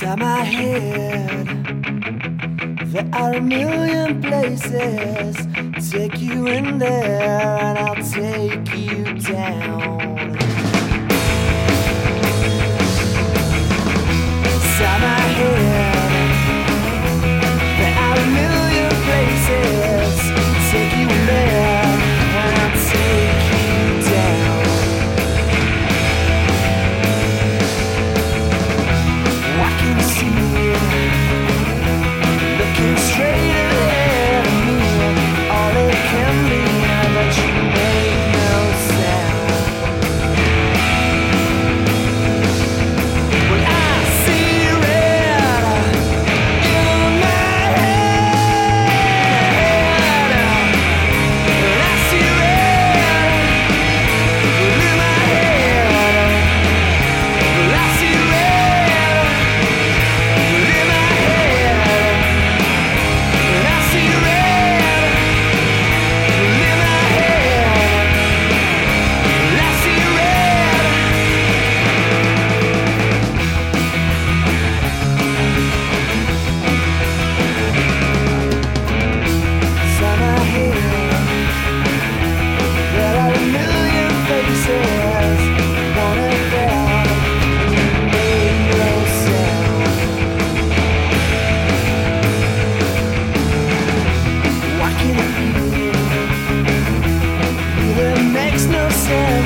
Inside my head, there are a million places. Take you in there, and I'll take you down. It makes no sense.